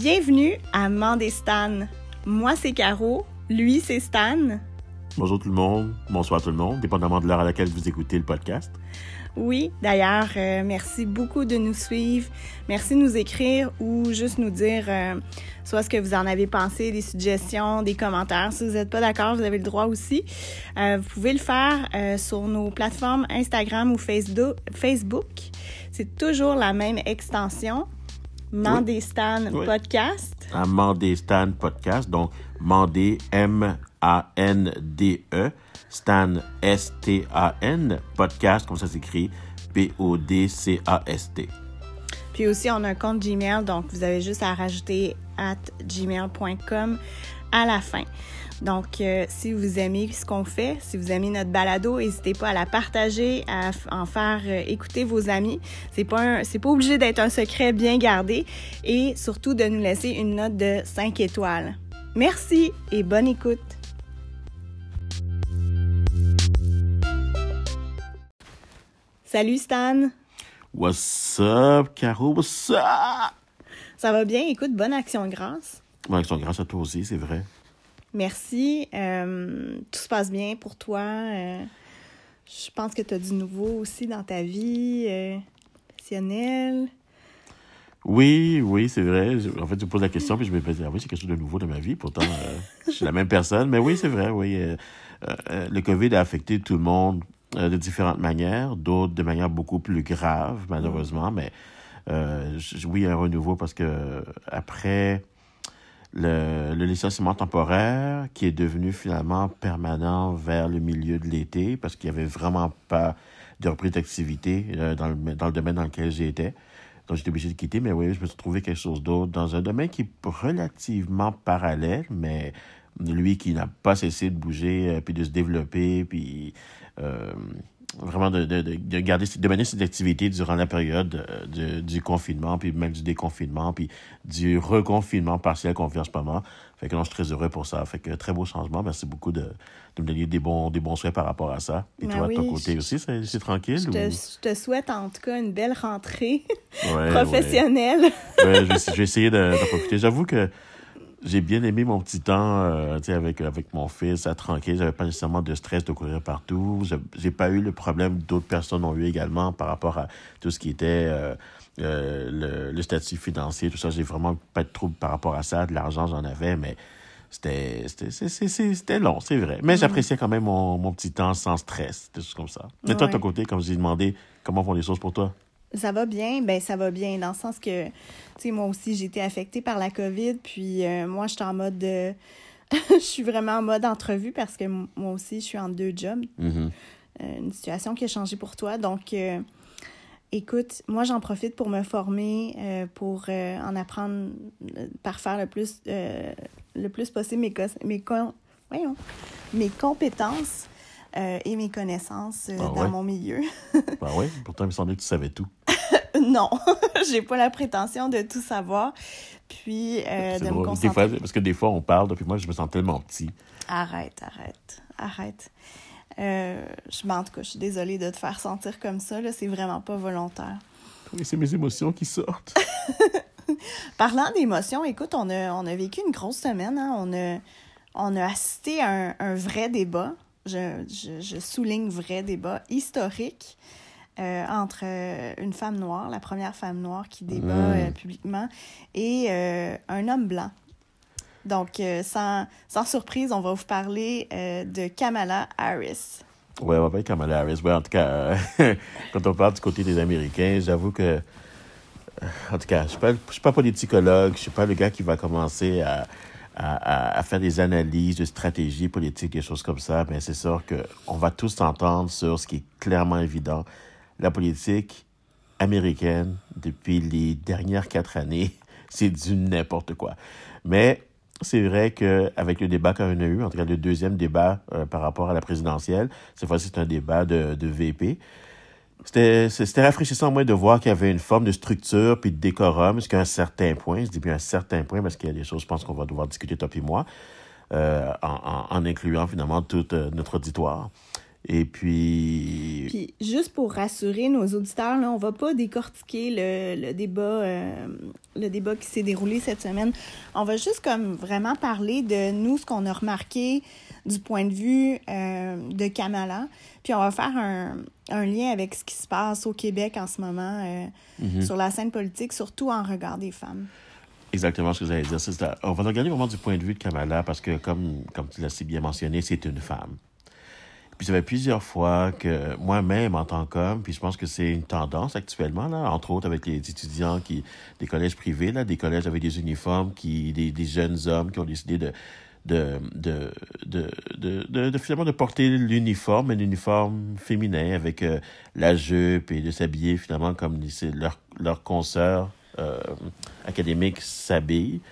Bienvenue à Mandestan. Moi, c'est Caro. Lui, c'est Stan. Bonjour tout le monde, bonsoir tout le monde, dépendamment de l'heure à laquelle vous écoutez le podcast. Oui, d'ailleurs, euh, merci beaucoup de nous suivre. Merci de nous écrire ou juste nous dire euh, soit ce que vous en avez pensé, des suggestions, des commentaires. Si vous n'êtes pas d'accord, vous avez le droit aussi. Euh, vous pouvez le faire sur nos plateformes Instagram ou Facebook. C'est toujours la même extension. Mandestan Podcast. Un Mandestan Podcast, donc Mandé M-A-N-D-E. Stan, S-T-A-N, podcast, comme ça s'écrit, P-O-D-C-A-S-T. Puis aussi, on a un compte Gmail, donc vous avez juste à rajouter at gmail.com à la fin. Donc, euh, si vous aimez ce qu'on fait, si vous aimez notre balado, n'hésitez pas à la partager, à en faire euh, écouter vos amis. C'est pas c'est pas obligé d'être un secret bien gardé et surtout de nous laisser une note de 5 étoiles. Merci et bonne écoute. Salut Stan. What's up, Caro? What's up? Ça va bien? Écoute, bonne action grâce. Bonne action grâce à toi aussi, c'est vrai. Merci. Euh, tout se passe bien pour toi. Euh, je pense que tu as du nouveau aussi dans ta vie euh, professionnelle. Oui, oui, c'est vrai. En fait, tu me poses la question, puis je me dis, ah oui, c'est quelque chose de nouveau dans ma vie. Pourtant, je suis la même personne. Mais oui, c'est vrai, oui. le COVID a affecté tout le monde euh, de différentes manières, d'autres de manière beaucoup plus grave, malheureusement. Mais euh, oui, un renouveau parce que après le, le, licenciement temporaire, qui est devenu finalement permanent vers le milieu de l'été, parce qu'il n'y avait vraiment pas de reprise d'activité euh, dans, le, dans le domaine dans lequel j'étais. Donc, j'étais obligé de quitter, mais oui, je me suis trouvé quelque chose d'autre dans un domaine qui est relativement parallèle, mais lui qui n'a pas cessé de bouger, puis de se développer, puis euh, vraiment de, de, de, garder, de mener cette activité durant la période euh, du confinement, puis même du déconfinement, puis du reconfinement partiel qu'on vit en ce moment. Fait que non, je suis très heureux pour ça. Fait que très beau changement. Merci beaucoup de, de me donner des bons, des bons souhaits par rapport à ça. Et ben toi, de ton côté aussi, c'est tranquille? Je, te, je, te, souhaite en tout cas une belle rentrée professionnelle. Ouais, je, vais, essayer de, de profiter. J'avoue que j'ai bien aimé mon petit temps euh, avec, avec mon fils, à tranquille. J'avais pas nécessairement de stress de courir partout. J'ai pas eu le problème d'autres personnes ont eu également par rapport à tout ce qui était euh, euh, le, le, statut financier, tout ça. J'ai vraiment pas de trouble par rapport à ça. De l'argent, j'en avais, mais c'était c'était long, c'est vrai. Mais mm. j'appréciais quand même mon, mon petit temps sans stress, des choses comme ça. Mais toi, de ton côté, comme j'ai demandé, comment vont les choses pour toi? Ça va bien, ben ça va bien dans le sens que, tu sais, moi aussi j'ai été affectée par la COVID, puis euh, moi j'étais en mode de, je suis vraiment en mode entrevue parce que moi aussi je suis en deux jobs, mm-hmm. euh, une situation qui a changé pour toi, donc euh, écoute, moi j'en profite pour me former, pour en apprendre par faire le plus, le plus possible mes mes, voyons, mes compétences. et mes connaissances ah dans mon milieu. ben oui, pourtant il me semblait que tu savais tout. non, j'ai pas la prétention de tout savoir. Puis euh, de me concentrer. parce que des fois, on parle, puis moi, je me sens tellement petit. Arrête, arrête, arrête. Euh, je, en tout cas, je suis désolée de te faire sentir comme ça. Là, c'est vraiment pas volontaire. Oui, c'est mes émotions qui sortent. Parlant d'émotions, écoute, on a, on a vécu une grosse semaine. Hein? On, a, on a assisté à un, un vrai débat. Je, je, je, souligne vrai débat historique euh, entre euh, une femme noire, la première femme noire qui débat mm. euh, publiquement, et un homme blanc. Donc, sans, sans, surprise, on va vous parler de Kamala Harris. Oui, on va parler de Kamala Harris. Ouais, en tout cas, quand on parle du côté des Américains, j'avoue que, en tout cas, je ne suis, pas politicologue, je ne suis pas le gars qui va commencer à, à, à, faire des analyses de stratégie politique, des choses comme ça, mais c'est sûr qu'on va tous s'entendre sur ce qui est clairement évident, la politique américaine depuis les dernières quatre années, c'est du n'importe quoi. Mais c'est vrai qu'avec le débat qu'on a eu, en tout cas le deuxième débat euh, par rapport à la présidentielle, cette fois c'est un débat de, VP, c'était rafraîchissant au moins de voir qu'il y avait une forme de structure puis de décorum jusqu'à un certain point. Je dis bien un certain point parce qu'il y a des choses, je pense qu'on va devoir discuter toi et moi, euh, en, en, incluant finalement tout euh, notre auditoire. Et puis... Puis, juste pour rassurer nos auditeurs, là, on va pas décortiquer le, le débat, euh, le débat qui s'est déroulé cette semaine. On va juste comme vraiment parler de nous, ce qu'on a remarqué du point de vue euh, de Kamala. Puis on va faire un, un, lien avec ce qui se passe au Québec en ce moment euh, Mhm. sur la scène politique, surtout en regard des femmes. Exactement ce que j'allais dire. On va regarder vraiment du point de vue de Kamala parce que, comme, comme tu l'as si bien mentionné, c'est une femme. Puis ça fait plusieurs fois que moi-même, en tant qu'homme, puis je pense que c'est une tendance actuellement, là, entre autres avec les étudiants qui, des collèges privés, là, des collèges avec des uniformes, qui, des, des jeunes hommes qui ont décidé de, de, de, de, de, finalement de porter l'uniforme, un uniforme féminin avec euh, la jupe et de s'habiller finalement comme leurs leurs consoeurs euh, académiques s'habillent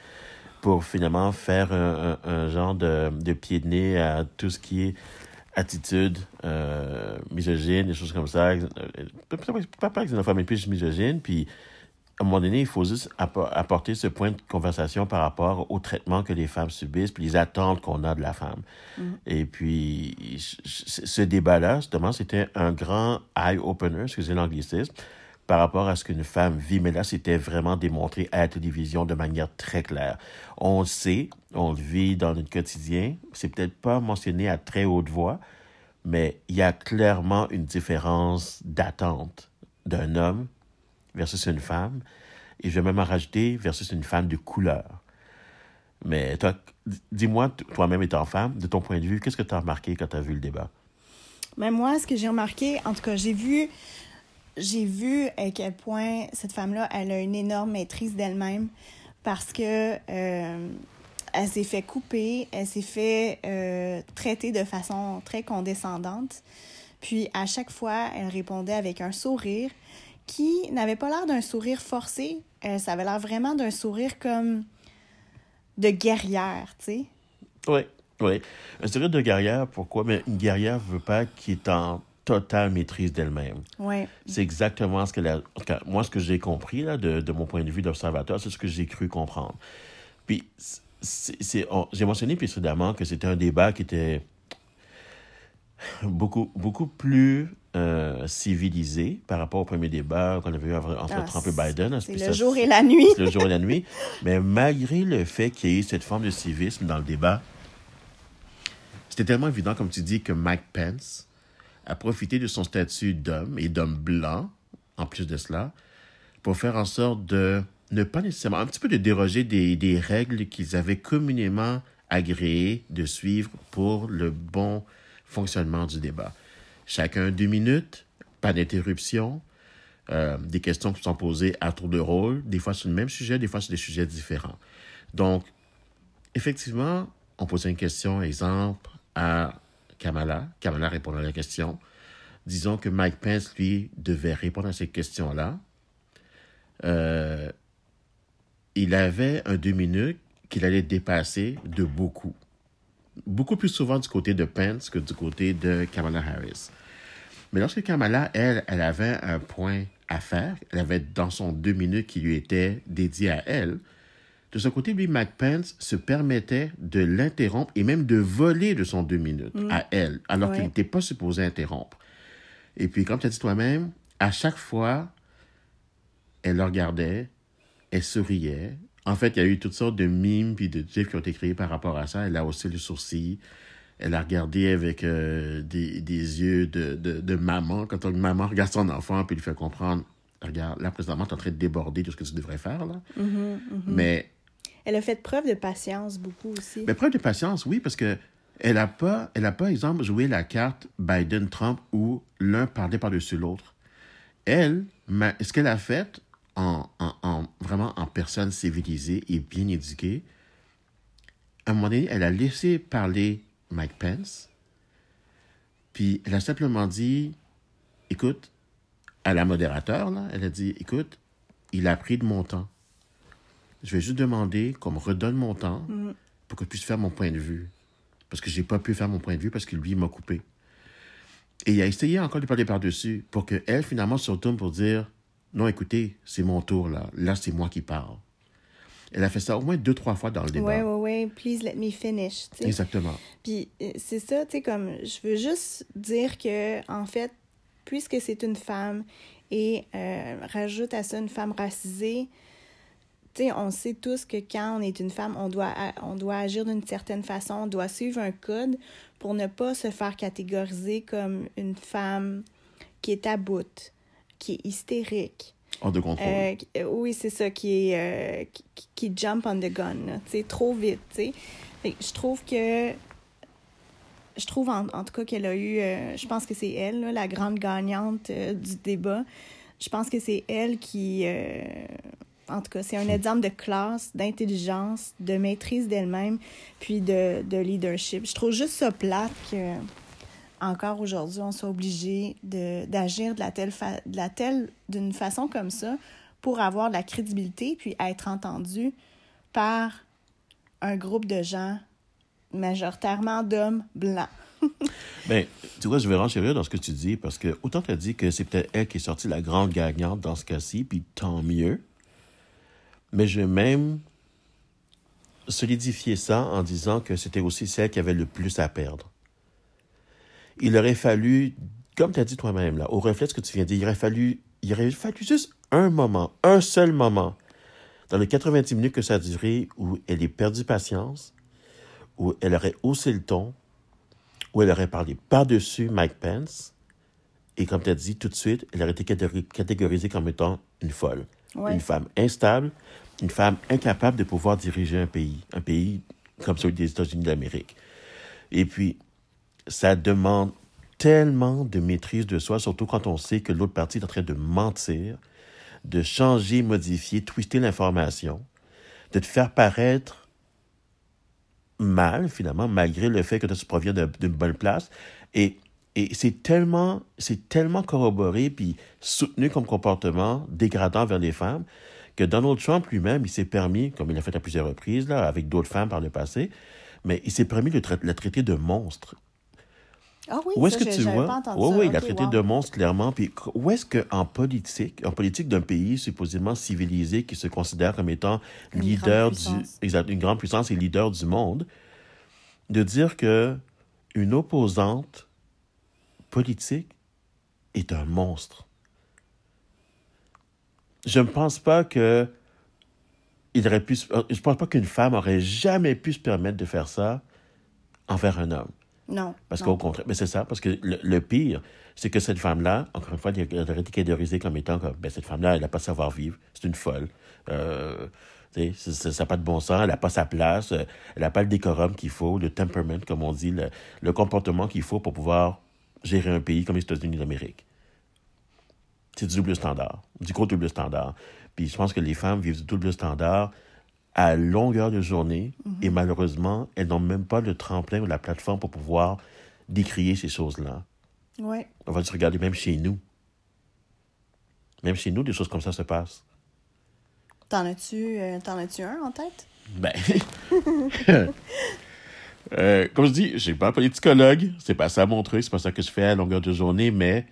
pour finalement faire un, un, un genre de, de pied de nez à tout ce qui est attitude euh, misogyne, des choses comme ça. Euh, Pas, pas, xénophobe, mais plus misogyne. Puis, à un moment donné, il faut juste appo- apporter ce point de conversation par rapport au traitement que les femmes subissent, puis les attentes qu'on a de la femme. Et puis, ce débat-là, justement, c'était un grand eye-opener, excusez l'anglicisme, par rapport à ce qu'une femme vit. Mais là, c'était vraiment démontré à la télévision de manière très claire. On le sait, on le vit dans notre quotidien. C'est peut-être pas mentionné à très haute voix, mais il y a clairement une différence d'attente d'un homme versus une femme. Et je vais même en rajouter versus une femme de couleur. Mais toi, dis-moi, toi-même étant femme, de ton point de vue, qu'est-ce que tu as remarqué quand tu as vu le débat? Mais moi, ce que j'ai remarqué, en tout cas, j'ai vu, j'ai vu à quel point cette femme-là, elle a une énorme maîtrise d'elle-même parce que euh, elle s'est fait couper, elle s'est fait euh, traiter de façon très condescendante. Puis à chaque fois, elle répondait avec un sourire qui n'avait pas l'air d'un sourire forcé. Euh, ça avait l'air vraiment d'un sourire comme de guerrière, tu sais. Oui, oui. Un sourire de guerrière, pourquoi? Mais une guerrière veut pas qui est en totale maîtrise d'elle-même. Ouais. C'est exactement ce cas, moi, ce que j'ai compris, là, de, de mon point de vue d'observateur, c'est ce que j'ai cru comprendre. Puis, j'ai mentionné précédemment que c'était un débat qui était beaucoup, beaucoup plus euh, civilisé par rapport au premier débat qu'on avait eu entre Ah, Trump et Biden. C'est le ça, jour et la nuit. le jour et la nuit. Mais malgré le fait qu'il y ait eu cette forme de civisme dans le débat, c'était tellement évident, comme tu dis, que Mike Pence a profité de son statut d'homme et d'homme blanc, en plus de cela, pour faire en sorte de ne pas nécessairement, un petit peu de déroger des, règles qu'ils avaient communément agréées de suivre pour le bon fonctionnement du débat. Chacun deux minutes, pas d'interruption, euh, des questions qui sont posées à tour de rôle, des fois sur le même sujet, des fois sur des sujets différents. Donc, effectivement, on posait une question, exemple, à Kamala. Kamala répondait à la question. Disons que Mike Pence, lui, devait répondre à cette question-là. Euh, il avait un deux minutes qu'il allait dépasser de beaucoup. Beaucoup plus souvent du côté de Pence que du côté de Kamala Harris. Mais lorsque Kamala, elle, elle avait un point à faire, elle avait dans son deux minutes qui lui était dédié à elle, de ce côté, lui, Mike Pence se permettait de l'interrompre et même de voler de son deux minutes à elle, alors qu'il n'était pas supposé interrompre. Et puis, comme tu as dit toi-même, à chaque fois, elle le regardait, elle souriait. En fait, il y a eu toutes sortes de mimes puis de gifs qui ont été créés par rapport à ça. Elle a haussé le sourcil. Elle a regardé avec euh, des, des yeux de, de, de maman. Quand une maman regarde son enfant puis lui fait comprendre, regarde, là, présentement, tu es en train de déborder de ce que tu devrais faire. Là. Mais Elle a fait preuve de patience beaucoup aussi. mais preuve de patience, oui, parce que elle n'a pas, elle a pas, exemple, joué la carte Biden-Trump où l'un parlait par-dessus l'autre. Elle, ce qu'elle a fait en, en, en- vraiment en personne civilisée et bien éduquée, à un moment donné, elle a laissé parler Mike Pence, puis elle a simplement dit, écoute, à la modérateur, elle a dit, écoute, il a pris de mon temps. Je vais juste demander qu'on me redonne mon temps pour que je puisse faire mon point de vue. Parce que j'ai pas pu faire mon point de vue parce que lui il m'a coupé. Et il a essayé encore de parler par-dessus pour qu'elle, finalement, se retourne pour dire Non, écoutez, c'est mon tour là. Là, c'est moi qui parle. Elle a fait ça au moins deux, trois fois dans le débat. Ouais, ouais, ouais. Please let me finish. Exactement. Puis euh, c'est ça, tu sais, comme je veux juste dire que, en fait, puisque c'est une femme et euh, rajoute à ça une femme racisée, on sait tous que quand on est une femme, on doit, on doit agir d'une certaine façon, on doit suivre un code pour ne pas se faire catégoriser comme une femme qui est à bout, qui est hystérique, Hors de contrôle. euh, euh, oui, c'est ça, qui est euh, qui, qui- jump on the gun, tu trop vite, tu Je trouve que je trouve en, en tout cas qu'elle a eu, euh, je pense que c'est elle, là, la grande gagnante du débat. Je pense que c'est elle qui, en tout cas, c'est un exemple de classe, d'intelligence, de maîtrise d'elle-même, puis de, de leadership. Je trouve juste ça plate que encore aujourd'hui, on soit obligé d'agir de la telle de la d'une façon comme ça pour avoir de la crédibilité puis être entendu par un groupe de gens majoritairement d'hommes blancs. Ben, tu vois, je vais renchérir dans ce que tu dis parce que autant tu as dit que c'est peut-être elle qui est sortie la grande gagnante dans ce cas-ci, puis tant mieux. Mais je vais même solidifier ça en disant que c'était aussi celle qui avait le plus à perdre. Il aurait fallu, comme tu as dit toi-même, là, au reflet de ce que tu viens de dire, il aurait fallu, il aurait fallu juste un moment, un seul moment, dans les 90 minutes que ça a duré, où elle est perdue patience, où elle aurait haussé le ton, où elle aurait parlé par-dessus Mike Pence. Et comme tu as dit, tout de suite, elle aurait été catégori- catégorisée comme étant une folle. Une femme instable, une femme incapable de pouvoir diriger un pays, un pays comme celui des États-Unis d'Amérique. Et puis, ça demande tellement de maîtrise de soi, surtout quand on sait que l'autre partie est en train de mentir, de changer, modifier, twister l'information, de te faire paraître mal, finalement, malgré le fait que tu proviens d'une bonne place. Et, et c'est tellement, c'est tellement corroboré puis soutenu comme comportement dégradant vers les femmes que Donald Trump lui-même, il s'est permis, comme il l'a fait à plusieurs reprises, là, avec d'autres femmes par le passé, mais il s'est permis de tra- la traiter de monstre. Ah oui, Où est-ce que tu vois? pas entendu Oui, ça. oui, il a Ok, traité wow. de monstre clairement. Puis où est-ce qu'en politique, en politique d'un pays supposément civilisé qui se considère comme étant Une leader grande du, exact, une grande puissance et leader du monde, de dire que une opposante politique est un monstre. Je ne pense pas que il aurait pu, je pense pas qu'une femme aurait jamais pu se permettre de faire ça envers un homme. Non. Parce qu'au contraire, mais c'est ça, parce que le, le pire, c'est que cette femme-là, encore une fois, elle aurait été catégorisée comme étant comme, ben, cette femme-là, elle n'a pas savoir-vivre, c'est une folle. Euh, ça n'a pas de bon sens, elle n'a pas sa place, euh, elle n'a pas le décorum qu'il faut, le temperament, comme on dit, le, le comportement qu'il faut pour pouvoir gérer un pays comme les États-Unis d'Amérique. C'est du double standard, du gros double standard. Puis je pense que les femmes vivent du double standard à longueur de journée et malheureusement, elles n'ont même pas le tremplin ou la plateforme pour pouvoir décrier ces choses-là. Ouais. On va se regarder même chez nous. Même chez nous, des choses comme ça se passent. T'en as-tu euh, as-tu un en tête? Ben. Euh, comme je dis, je suis pas politicologue, c'est pas ça mon truc, c'est pas ça que je fais à longueur de journée, mais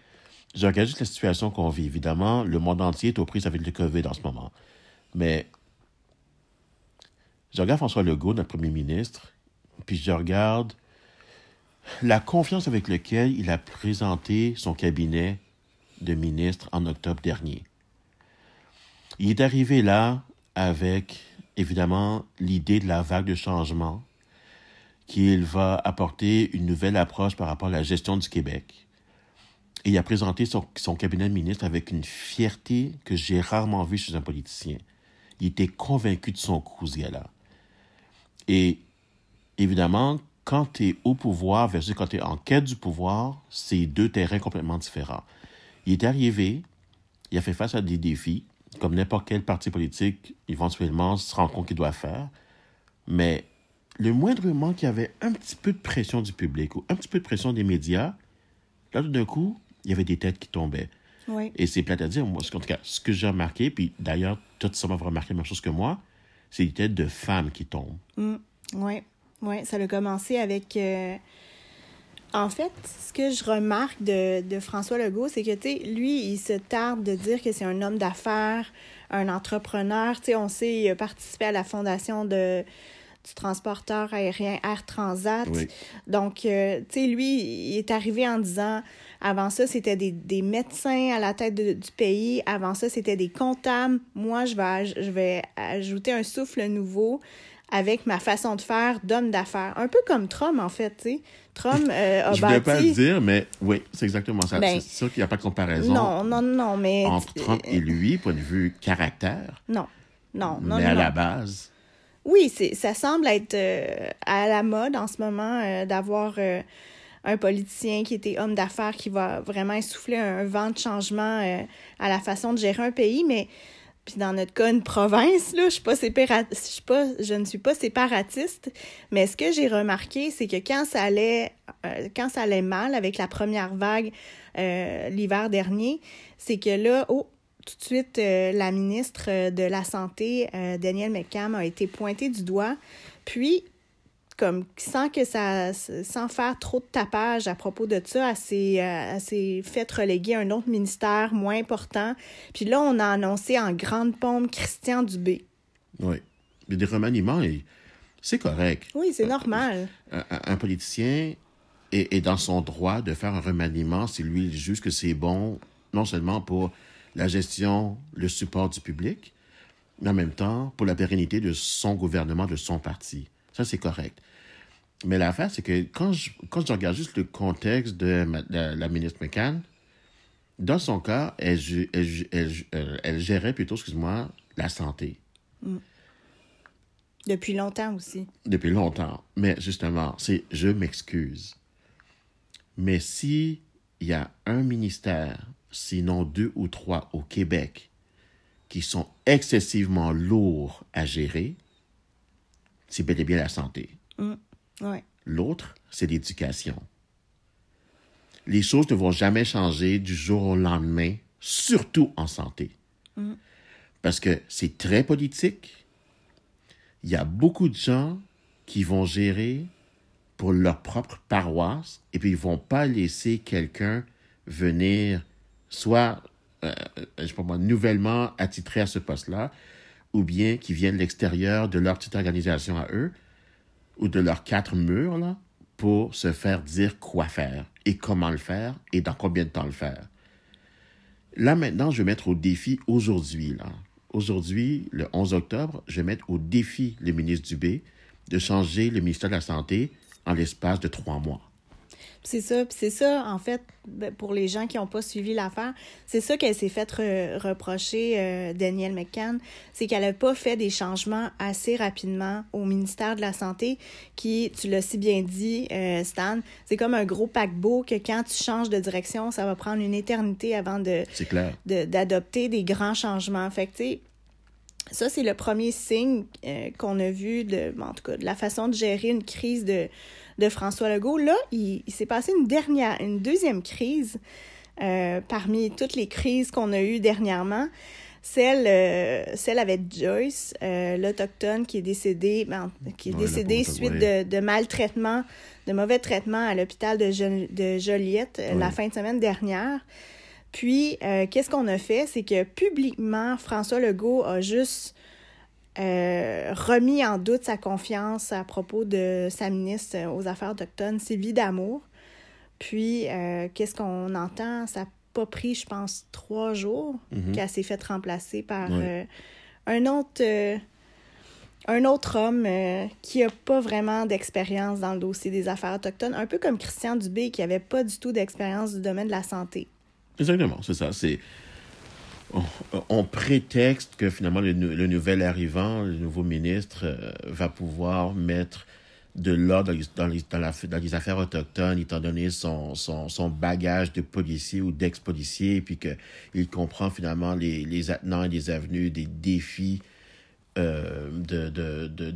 je regarde juste la situation qu'on vit. Évidemment, le monde entier est aux prises avec le COVID en ce moment. Mais je regarde François Legault, notre premier ministre, puis je regarde la confiance avec laquelle il a présenté son cabinet de ministre en octobre dernier. Il est arrivé là avec, évidemment, l'idée de la vague de changement, qu'il va apporter une nouvelle approche par rapport à la gestion du Québec. Il a présenté son, son cabinet de ministre avec une fierté que j'ai rarement vue chez un politicien. Il était convaincu de son coup, ce gars-là. Et évidemment, quand tu es au pouvoir versus quand tu es en quête du pouvoir, c'est deux terrains complètement différents. Il est arrivé, il a fait face à des défis, comme n'importe quel parti politique éventuellement se rend compte qu'il doit faire, mais le moindrement qu'il y avait un petit peu de pression du public ou un petit peu de pression des médias, là, tout d'un coup, il y avait des têtes qui tombaient. Oui. Et c'est plate à dire, moi, en tout cas, ce que j'ai remarqué, puis d'ailleurs, tout ça m'a remarqué la même chose que moi, c'est des têtes de femmes qui tombent. Oui, oui. Ça a commencé avec, euh, En fait, ce que je remarque de, de François Legault, c'est que, tu sais, lui, il se tarde de dire que c'est un homme d'affaires, un entrepreneur. Tu sais, on sait, il a participé à la fondation de, du transporteur aérien Air Transat. Oui. Donc, euh, tu sais, lui, il est arrivé en disant, avant ça, c'était des, des médecins à la tête de- du pays. Avant ça, c'était des comptables. Moi, je vais, aj- je vais ajouter un souffle nouveau avec ma façon de faire d'homme d'affaires. Un peu comme Trump, en fait, tu sais. Trump euh, a Je voulais pas bâti... le dire, mais oui, c'est exactement ça. Ben, c'est sûr qu'il n'y a pas de comparaison Non, non, non, mais... entre Trump et lui, point de vue caractère. Non, non, non, mais non. à non. la base, Oui, c'est, ça semble être euh, à la mode en ce moment euh, d'avoir euh, un politicien qui était homme d'affaires qui va vraiment essouffler un, vent de changement à la façon de gérer un pays, mais puis dans notre cas, une province, là, je suis pas je suis pas, je ne suis pas séparatiste, mais ce que j'ai remarqué, c'est que quand ça allait, quand ça allait mal avec la première vague l'hiver dernier, c'est que là, oh, tout de suite, euh, la ministre euh, de la Santé, euh, Danielle McCam, a été pointée du doigt. Puis, comme sans que ça, sans faire trop de tapage à propos de ça, elle s'est, euh, s'est fait reléguer à un autre ministère moins important. Puis là, on a annoncé en grande pompe Christian Dubé. oui. Mais des remaniements, c'est correct. Oui, c'est normal. Un, un- un politicien est, est dans son droit de faire un remaniement si lui il juge que c'est bon, non seulement pour la gestion, le support du public, mais en même temps pour la pérennité de son gouvernement, de son parti. Ça, c'est correct. Mais l'affaire, c'est que quand je, quand je regarde juste le contexte de ma- la, la ministre McCann, dans son cas, elle, euh, elle gérait plutôt, excuse-moi, la santé Depuis longtemps aussi. depuis longtemps. Mais justement, c'est je m'excuse. Mais si il y a un ministère, sinon deux ou trois au Québec, qui sont excessivement lourds à gérer, c'est bel et bien la santé. Ouais. L'autre, c'est l'éducation. Les choses ne vont jamais changer du jour au lendemain, surtout en santé. Parce que c'est très politique. Il y a beaucoup de gens qui vont gérer pour leur propre paroisse et puis ils vont pas laisser quelqu'un venir soit, euh, sais moi, nouvellement attitré à ce poste-là ou bien qui viennent de l'extérieur de leur petite organisation à eux ou de leurs quatre murs pour se faire dire quoi faire et comment le faire et dans combien de temps le faire. Là maintenant, je vais mettre au défi aujourd'hui là. Aujourd'hui, le 11 octobre, je vais mettre au défi le ministre Dubé de changer le ministère de la Santé en l'espace de trois mois. C'est ça, puis c'est ça, en fait, ben, pour les gens qui n'ont pas suivi l'affaire, c'est ça qu'elle s'est fait re- reprocher, euh, Danielle McCann, c'est qu'elle n'a pas fait des changements assez rapidement au ministère de la Santé, qui, tu l'as si bien dit, euh, Stan, c'est comme un gros paquebot que quand tu changes de direction, ça va prendre une éternité avant de, de- d'adopter des grands changements. Fait que, tu sais, ça, c'est le premier signe euh, qu'on a vu de, en tout cas, de la façon de gérer une crise de, de François Legault. Là, il, il s'est passé une dernière, une deuxième crise euh, parmi toutes les crises qu'on a eues dernièrement. Celle, euh, celle avec Joyce, euh, l'Autochtone, qui est décédée, ben, qui est Ouais, la décédée pauvre, suite de, de maltraitement, de mauvais traitement à l'hôpital de, Jo- de Joliette la fin de semaine dernière. Puis, qu'est-ce qu'on a fait? C'est que publiquement, François Legault a juste euh, remis en doute sa confiance à propos de sa ministre aux Affaires autochtones, Sylvie Damour. Puis, euh, qu'est-ce qu'on entend? Ça n'a pas pris, je pense, trois jours Mhm. qu'elle s'est faite remplacer par Ouais. euh, un autre... un autre homme qui n'a pas vraiment d'expérience dans le dossier des affaires autochtones, un peu comme Christian Dubé qui n'avait pas du tout d'expérience du domaine de la santé. Exactement, c'est ça. C'est on, on prétexte que finalement le, le nouvel arrivant, le nouveau ministre, euh, va pouvoir mettre de l'ordre dans, les- dans, dans, les affaires autochtones, étant donné son, son, son bagage de policier ou d'ex-policier, puis qu'il comprend finalement les, les attenants et les avenues des défis euh, de, de, de,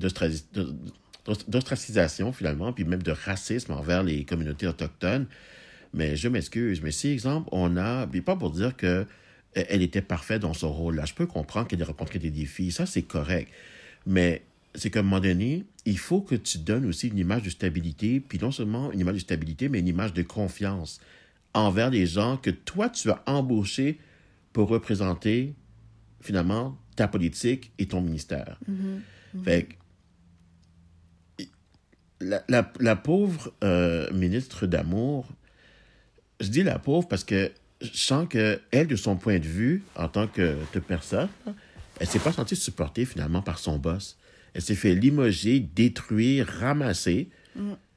d'ostracisation, finalement, puis même de racisme envers les communautés autochtones. Mais je m'excuse, mais si, exemple, on a, puis pas pour dire que euh, elle était parfaite dans son rôle-là. Je peux comprendre qu'elle ait rencontré des défis, ça c'est correct. Mais c'est qu'à un moment donné, il faut que tu donnes aussi une image de stabilité, puis non seulement une image de stabilité, mais une image de confiance envers les gens que toi, tu as embauchés pour représenter, finalement, ta politique et ton ministère. Fait que, la, la, la pauvre euh, ministre d'Amour, je dis la pauvre parce que je sens que elle, de son point de vue, en tant que, personne, elle s'est pas sentie supportée finalement par son boss. Elle s'est fait limoger, détruire, ramasser,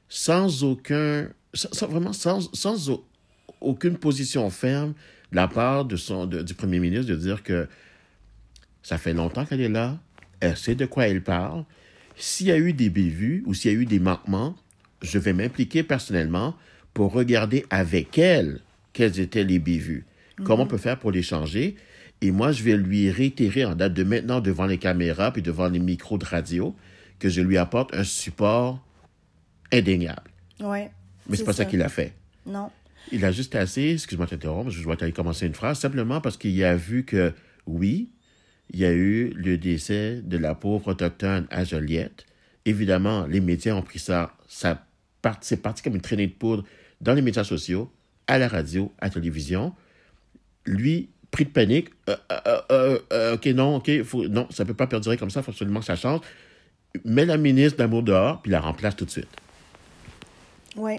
sans aucun, sans, sans- vraiment sans, sans au- aucune position ferme de la part de son, de- du premier ministre de dire que ça fait longtemps qu'elle est là, elle sait de quoi elle parle. S'il y a eu des bévues ou s'il y a eu des manquements, je vais m'impliquer personnellement pour regarder avec elle quelles étaient les bévues. Comment on peut faire pour les changer? Et moi, je vais lui réitérer en date de maintenant devant les caméras puis devant les micros de radio que je lui apporte un support indéniable. Ouais. Mais c'est pas ça qu'il a fait. Non. Il a juste assez, excuse-moi de t'interrompre, je dois commencer une phrase, simplement parce qu'il a vu que, oui, il y a eu le décès de la pauvre autochtone à Joliette. Évidemment, les médias ont pris ça, ça c'est parti comme une traînée de poudre dans les médias sociaux, à la radio, à la télévision. Lui, pris de panique, euh, euh, euh, ok, non, ok, non, ça peut pas perdurer comme ça, il faut absolument que ça change. Met la ministre d'amour dehors, puis la remplace tout de suite. Oui.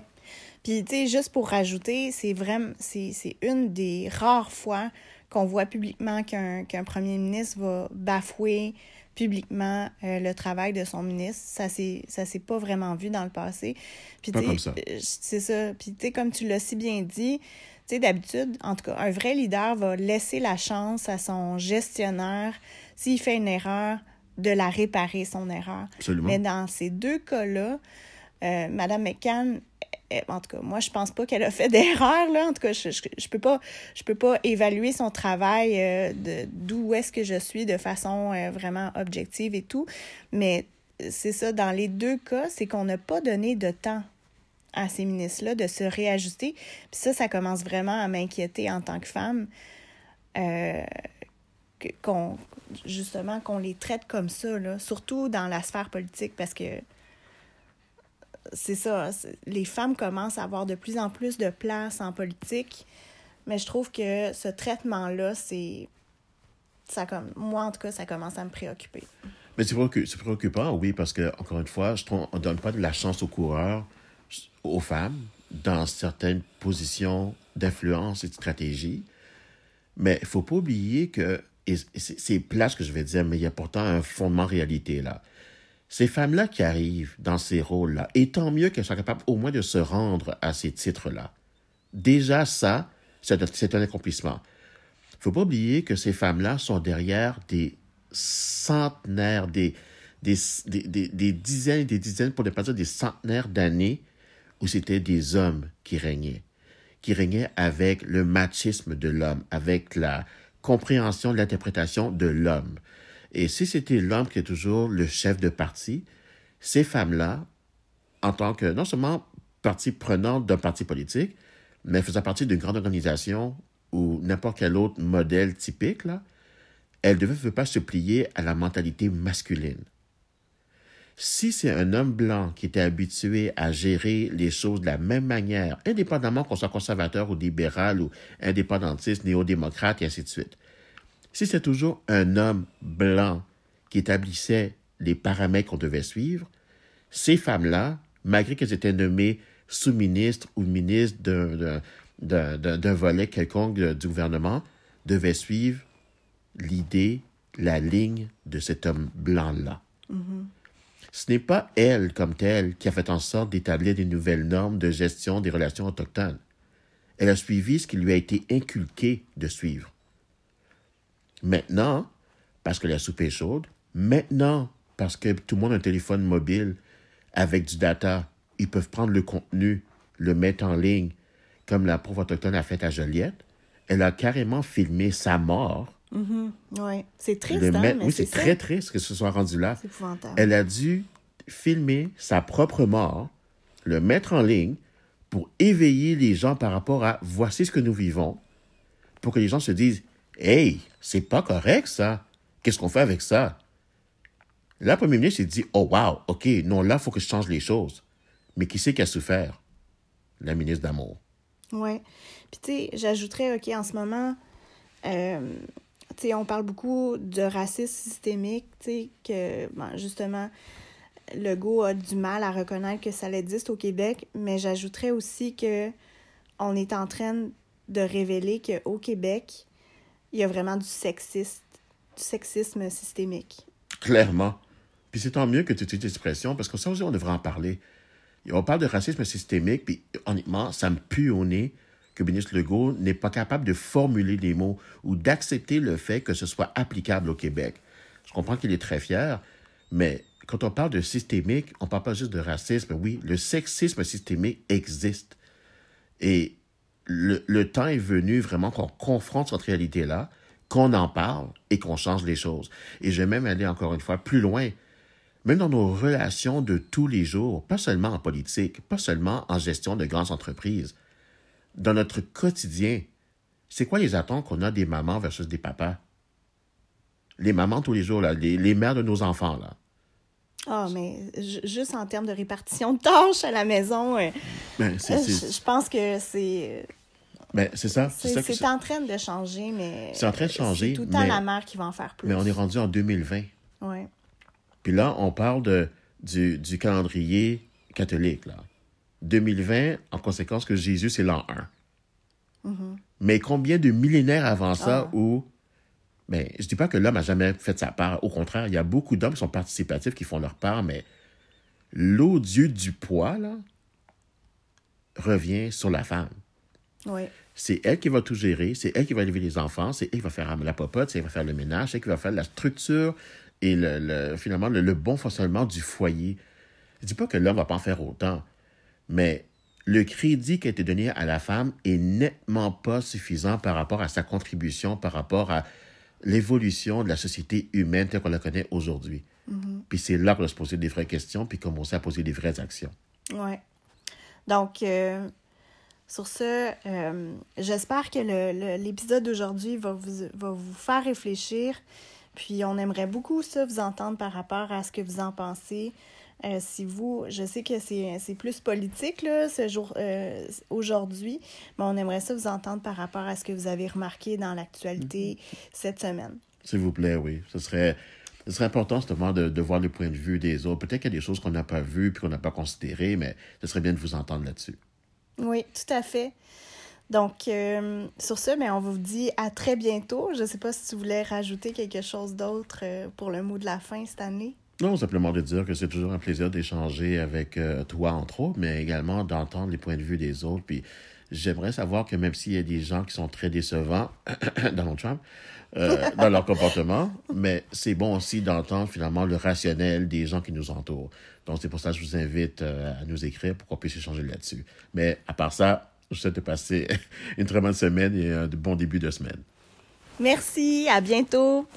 Puis, tu sais, juste pour rajouter, c'est vraiment, c'est une des rares fois qu'on voit publiquement qu'un qu'un premier ministre va bafouer publiquement euh, le travail de son ministre. Ça s'est ça s'est pas vraiment vu dans le passé. Puis, Pas comme ça. euh, C'est ça. Puis, tu sais, comme tu l'as si bien dit, tu sais, d'habitude, en tout cas, un vrai leader va laisser la chance à son gestionnaire, s'il fait une erreur, de la réparer, son erreur. Absolument. Mais dans ces deux cas-là, euh, Madame McCann, en tout cas, moi, je pense pas qu'elle a fait d'erreur, là. En tout cas, je, je, peux pas, je peux pas évaluer son travail euh, de d'où est-ce que je suis de façon euh, vraiment objective et tout. Mais c'est ça, dans les deux cas, c'est qu'on n'a pas donné de temps à ces ministres-là de se réajuster. Puis ça, ça commence vraiment à m'inquiéter en tant que femme. Euh, qu'on justement qu'on les traite comme ça là, surtout dans la sphère politique parce que c'est ça c'est- les femmes commencent à avoir de plus en plus de place en politique mais je trouve que ce traitement là c'est ça comme moi en tout cas ça commence à me préoccuper Mais c'est préoccu- c'est préoccupant, oui, parce que, encore une fois, je trouve on ne donne pas de la chance aux coureurs, aux femmes, dans certaines positions d'influence et de stratégie. Mais il faut pas oublier que, et c'est c'est plat ce que je vais dire, mais il y a pourtant un fondement réalité là. Ces femmes-là qui arrivent dans ces rôles-là, et tant mieux qu'elles soient capables au moins de se rendre à ces titres-là. Déjà, ça, c'est un accomplissement. faut pas oublier que ces femmes-là sont derrière des centenaires, des dizaines et des dizaines, pour ne pas dire des centenaires d'années où c'était des hommes qui régnaient, qui régnaient avec le machisme de l'homme, avec la compréhension de l'interprétation de l'homme. Et si c'était l'homme qui est toujours le chef de parti, ces femmes-là, en tant que non seulement partie prenante d'un parti politique, mais faisant partie d'une grande organisation ou n'importe quel autre modèle typique, là, elle ne devait pas se plier à la mentalité masculine. Si c'est un homme blanc qui était habitué à gérer les choses de la même manière, indépendamment qu'on soit conservateur ou libéral ou indépendantiste, néo-démocrate et ainsi de suite, si c'est toujours un homme blanc qui établissait les paramètres qu'on devait suivre, ces femmes-là, malgré qu'elles étaient nommées sous-ministres ou ministres d'un- volet quelconque du gouvernement, devaient suivre l'idée, la ligne de cet homme blanc-là. Ce n'est pas elle, comme telle, qui a fait en sorte d'établir des nouvelles normes de gestion des relations autochtones. Elle a suivi ce qui lui a été inculqué de suivre. Maintenant, parce que la soupe est chaude, maintenant, parce que tout le monde a un téléphone mobile avec du data, ils peuvent prendre le contenu, le mettre en ligne, comme la pauvre autochtone a fait à Joliette. Elle a carrément filmé sa mort. ouais c'est triste hein, mais oui, c'est très triste que ce soit rendu là. c'est épouvantable Elle a dû filmer sa propre mort, le mettre en ligne pour éveiller les gens par rapport à voici ce que nous vivons, pour que les gens se disent Hey, c'est pas correct ça. Qu'est-ce qu'on fait avec ça? Là, le premier ministre s'est dit, oh wow, OK, non, là, il faut que je change les choses. Mais qui c'est qui a souffert? La ministre d'Amour. Oui. Puis, tu sais, j'ajouterais, OK, en ce moment, euh, tu sais, on parle beaucoup de racisme systémique, tu sais, que, ben, justement, Legault a du mal à reconnaître que ça existe au Québec, mais j'ajouterais aussi que on est en train de révéler qu'au Québec, il y a vraiment du sexisme, du sexisme systémique. Clairement. Puis c'est tant mieux que tu utilises l'expression, parce que ça aussi, on devrait en parler. On parle de racisme systémique, puis honnêtement, ça me pue au nez que le ministre Legault n'est pas capable de formuler des mots ou d'accepter le fait que ce soit applicable au Québec. Je comprends qu'il est très fier, mais quand on parle de systémique, on ne parle pas juste de racisme. Oui, le sexisme systémique existe. Et le, temps est venu vraiment qu'on confronte cette réalité-là, qu'on en parle et qu'on change les choses. Et je vais même aller encore une fois plus loin. Même dans nos relations de tous les jours, pas seulement en politique, pas seulement en gestion de grandes entreprises, dans notre quotidien, c'est quoi les attentes qu'on a des mamans versus des papas? Les mamans tous les jours, là, les mères de nos enfants, là. Ah, mais juste en termes de répartition de tâches à la maison, euh, Ben, c'est- je, pense que c'est ben, c'est ça. C'est en train de changer, mais C'est en train de changer, C'est tout le temps mais- la mère qui va en faire plus. Mais on est rendu en 2020. Ouais. Puis là, on parle de, du, du calendrier catholique. Là. 2020, en conséquence que Jésus, c'est l'an 1. Mais combien de millénaires avant ça Ah. où... Ben, je dis pas que l'homme n'a jamais fait sa part. Au contraire, il y a beaucoup d'hommes qui sont participatifs, qui font leur part, mais l'odieux du poids, là, revient sur la femme. Ouais. C'est elle qui va tout gérer, c'est elle qui va élever les enfants, c'est elle qui va faire la popote, c'est elle qui va faire le ménage, c'est elle qui va faire la structure et le, le- finalement le, le bon fonctionnement du foyer. Je dis pas que l'homme va pas en faire autant, mais le crédit qui a été donné à la femme est nettement pas suffisant par rapport à sa contribution, par rapport à l'évolution de la société humaine telle qu'on la connaît aujourd'hui. Puis c'est là qu'on doit se poser des vraies questions, puis commencer à poser des vraies actions. Ouais. Donc, euh, sur ce, euh, j'espère que l'épisode d'aujourd'hui va vous, va vous faire réfléchir. Puis, on aimerait beaucoup ça, vous entendre par rapport à ce que vous en pensez. Euh, si vous, je sais que c'est plus politique là, ce jour, euh, aujourd'hui, mais on aimerait ça vous entendre par rapport à ce que vous avez remarqué dans l'actualité cette semaine. S'il vous plaît, oui. Ce serait, ce serait important, justement, de, de voir le point de vue des autres. Peut-être qu'il y a des choses qu'on n'a pas vues puis qu'on n'a pas considérées, mais ce serait bien de vous entendre là-dessus. Oui, tout à fait. Donc, euh, sur ce, mais on vous dit à très bientôt. Je ne sais pas si tu voulais rajouter quelque chose d'autre pour le mot de la fin cette année. Non, simplement de dire que c'est toujours un plaisir d'échanger avec euh, toi, entre autres, mais également d'entendre les points de vue des autres. Puis j'aimerais savoir que même s'il y a des gens qui sont très décevants, Donald Trump, euh, dans leur comportement, mais c'est bon aussi d'entendre finalement le rationnel des gens qui nous entourent. Donc c'est pour ça que je vous invite euh, à nous écrire pour qu'on puisse échanger là-dessus. Mais à part ça, je vous souhaite de passer une très bonne semaine et un bon début de semaine. Merci, à bientôt.